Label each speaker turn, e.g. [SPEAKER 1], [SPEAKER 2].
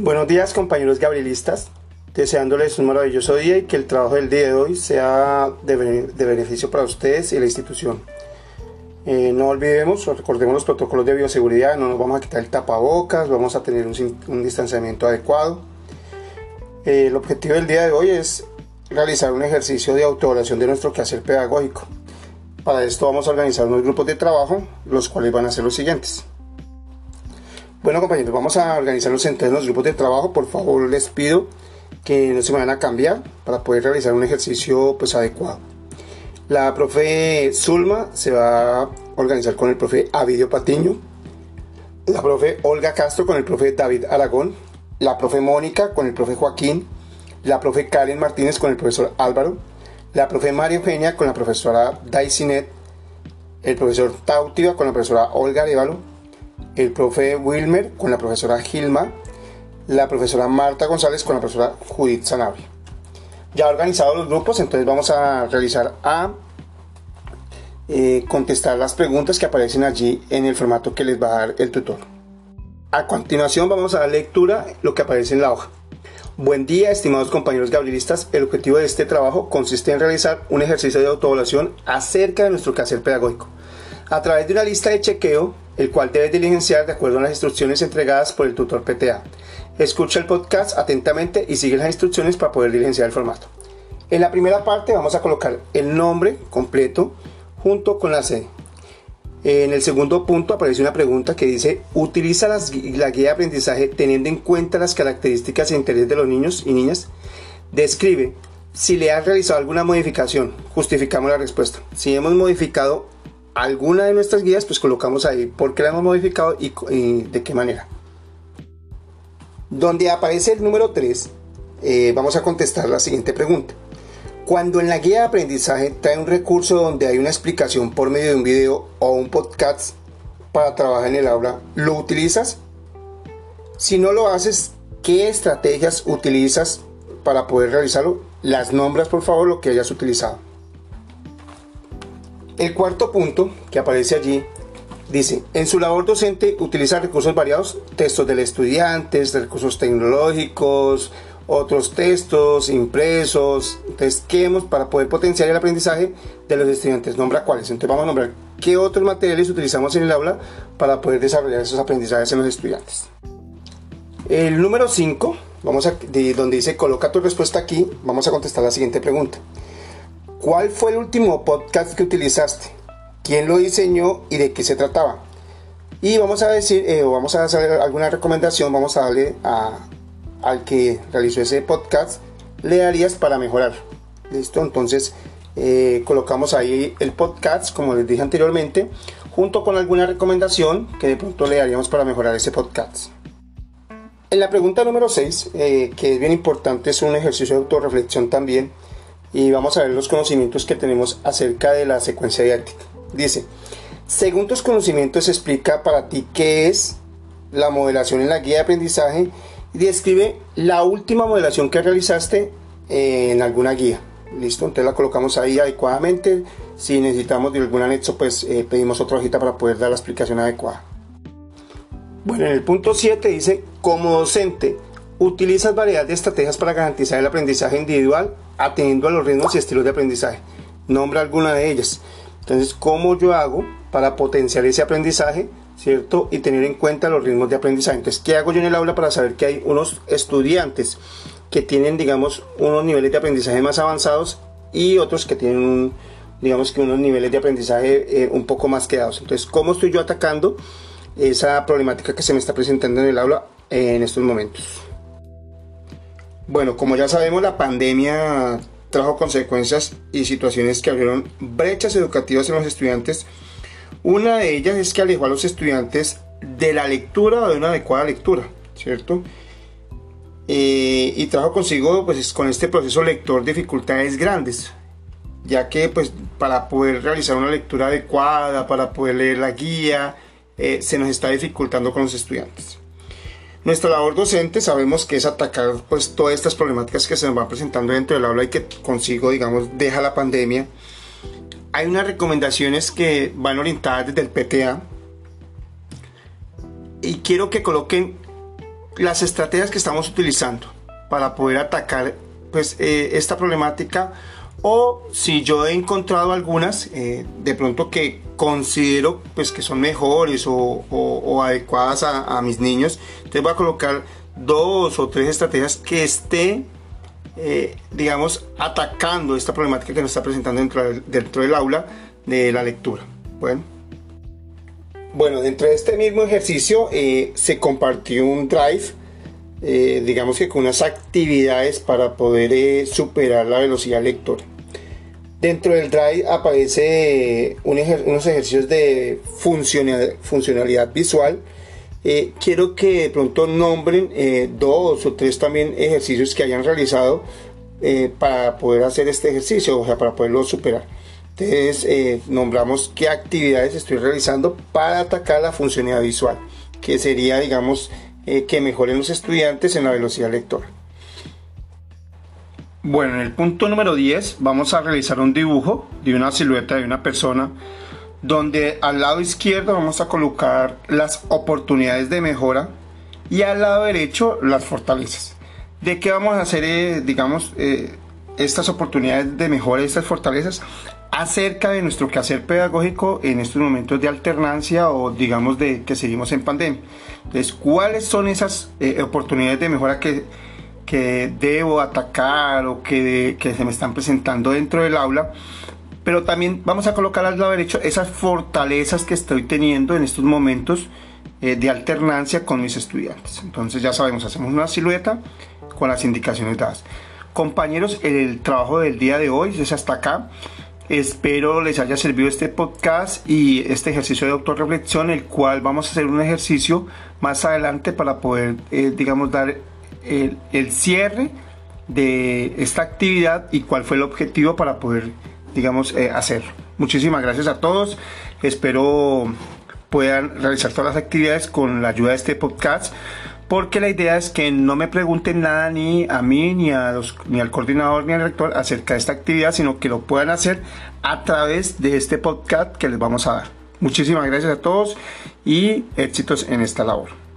[SPEAKER 1] Buenos días compañeros gabrielistas, deseándoles un maravilloso día y que el trabajo del día de hoy sea de, beneficio para ustedes y la institución. Eh, no olvidemos, recordemos los protocolos de bioseguridad, no nos vamos a quitar el tapabocas, vamos a tener un, distanciamiento adecuado. Eh, el objetivo del día de hoy es realizar un ejercicio de autoevaluación de nuestro quehacer pedagógico. Para esto vamos a organizar unos grupos de trabajo, los cuales van a ser los siguientes. Bueno compañeros, vamos a organizarnos en los grupos de trabajo. Por favor les pido que no se vayan a cambiar para poder realizar un ejercicio pues adecuado. La profe Zulma se va a organizar con el profe Avidio Patiño, la profe Olga Castro con el profe David Aragón, la profe Mónica con el profe Joaquín, la profe Karen Martínez con el profesor Álvaro, la profe María Eugenia con la profesora Daisinet, el profesor Tautiva con la profesora Olga Arevalo, el profe Wilmer con la profesora Gilma, la profesora Marta González con la profesora Judith Sanabria. Ya organizados los grupos, entonces vamos a realizar a eh, contestar las preguntas que aparecen allí en el formato que les va a dar el tutor. A continuación vamos a dar lectura lo que aparece en la hoja. Buen día, estimados compañeros gabrielistas. El objetivo de este trabajo consiste en realizar un ejercicio de autoevaluación acerca de nuestro quehacer pedagógico. A través de una lista de chequeo el cual debes diligenciar de acuerdo a las instrucciones entregadas por el tutor PTA. Escucha el podcast atentamente y sigue las instrucciones para poder diligenciar el formato. En la primera parte vamos a colocar el nombre completo junto con la sede. En el segundo punto aparece una pregunta que dice, utiliza la guía de aprendizaje teniendo en cuenta las características e intereses de los niños y niñas. Describe si le has realizado alguna modificación. Justificamos la respuesta. Si hemos modificado alguna de nuestras guías, pues colocamos ahí por qué la hemos modificado y, de qué manera. Donde aparece el número 3, eh, vamos a contestar la siguiente pregunta. Cuando en la guía de aprendizaje trae un recurso donde hay una explicación por medio de un video o un podcast para trabajar en el aula, ¿lo utilizas? Si no lo haces, ¿qué estrategias utilizas para poder realizarlo? Las nombras por favor lo que hayas utilizado. El cuarto punto que aparece allí dice, en su labor docente utiliza recursos variados, textos del estudiante, recursos tecnológicos, otros textos impresos, entonces, ¿qué hemos para poder potenciar el aprendizaje de los estudiantes? Nombra cuáles. Entonces vamos a nombrar qué otros materiales utilizamos en el aula para poder desarrollar esos aprendizajes en los estudiantes. El número 5, vamos a, donde dice coloca tu respuesta aquí, vamos a contestar la siguiente pregunta. ¿Cuál fue el último podcast que utilizaste? ¿Quién lo diseñó y de qué se trataba? Y vamos a decir, eh, o vamos a hacer alguna recomendación, vamos a darle a, al que realizó ese podcast, le darías para mejorar. ¿Listo? Entonces eh, colocamos ahí el podcast, como les dije anteriormente, junto con alguna recomendación que de pronto le daríamos para mejorar ese podcast. En la pregunta número 6, eh, que es bien importante, es un ejercicio de autorreflexión también y vamos a ver los conocimientos que tenemos acerca de la secuencia didáctica. Dice, según tus conocimientos explica para ti qué es la modelación en la guía de aprendizaje y describe la última modelación que realizaste en alguna guía. Listo, entonces la colocamos ahí adecuadamente. Si necesitamos de algún anexo, pues eh, pedimos otra hojita para poder dar la explicación adecuada. Bueno, en el punto 7 dice, como docente, utilizas variedad de estrategias para garantizar el aprendizaje individual atendiendo a los ritmos y estilos de aprendizaje. Nombra alguna de ellas. Entonces, ¿cómo yo hago para potenciar ese aprendizaje, cierto? Y tener en cuenta los ritmos de aprendizaje. Entonces, ¿qué hago yo en el aula para saber que hay unos estudiantes que tienen, digamos, unos niveles de aprendizaje más avanzados y otros que tienen, digamos, que unos niveles de aprendizaje eh, un poco más quedados? Entonces, ¿cómo estoy yo atacando esa problemática que se me está presentando en el aula en estos momentos? Bueno, como ya sabemos, la pandemia trajo consecuencias y situaciones que abrieron brechas educativas en los estudiantes. Una de ellas es que alejó a los estudiantes de la lectura o de una adecuada lectura, ¿cierto? Eh, y trajo consigo, pues, con este proceso lector dificultades grandes, ya que, pues, para poder realizar una lectura adecuada, para poder leer la guía, eh, se nos está dificultando con los estudiantes. Nuestra labor docente sabemos que es atacar pues todas estas problemáticas que se nos van presentando dentro del aula y que consigo, digamos, deja la pandemia. Hay unas recomendaciones que van orientadas desde el PTA y quiero que coloquen las estrategias que estamos utilizando para poder atacar pues, eh, esta problemática o si yo he encontrado algunas eh, de pronto que considero pues que son mejores o, adecuadas a, mis niños entonces voy a colocar dos o tres estrategias que esté eh, digamos atacando esta problemática que nos está presentando dentro, del, aula de la lectura bueno bueno dentro de este mismo ejercicio eh, se compartió un drive digamos que con unas actividades para poder superar la velocidad lectora. Dentro del Drive aparece unos ejercicios de funcionalidad visual. Eh, quiero que de pronto nombren dos o tres también ejercicios que hayan realizado para poder hacer este ejercicio, o sea, para poderlo superar. Entonces, nombramos qué actividades estoy realizando para atacar la funcionalidad visual, que sería, digamos, eh, que mejoren los estudiantes en la velocidad lectora. Bueno, en el punto número 10 vamos a realizar un dibujo de una silueta de una persona donde al lado izquierdo vamos a colocar las oportunidades de mejora y al lado derecho las fortalezas. ¿De qué vamos a hacer, eh, digamos, eh, estas oportunidades de mejora, estas fortalezas? acerca de nuestro quehacer pedagógico en estos momentos de alternancia o digamos de que seguimos en pandemia. Entonces, ¿cuáles son esas eh, oportunidades de mejora que, que debo atacar o que, que, se me están presentando dentro del aula? Pero también vamos a colocar al lado derecho esas fortalezas que estoy teniendo en estos momentos eh, de alternancia con mis estudiantes. Entonces ya sabemos, hacemos una silueta con las indicaciones dadas. Compañeros, el trabajo del día de hoy es hasta acá. Espero les haya servido este podcast y este ejercicio de autorreflexión, el cual vamos a hacer un ejercicio más adelante para poder, eh, digamos, dar el, cierre de esta actividad y cuál fue el objetivo para poder, digamos, eh, hacerlo. Muchísimas gracias a todos. Espero puedan realizar todas las actividades con la ayuda de este podcast porque la idea es que no me pregunten nada ni a mí, ni, a los, ni al coordinador, ni al rector acerca de esta actividad, sino que lo puedan hacer a través de este podcast que les vamos a dar. Muchísimas gracias a todos y éxitos en esta labor.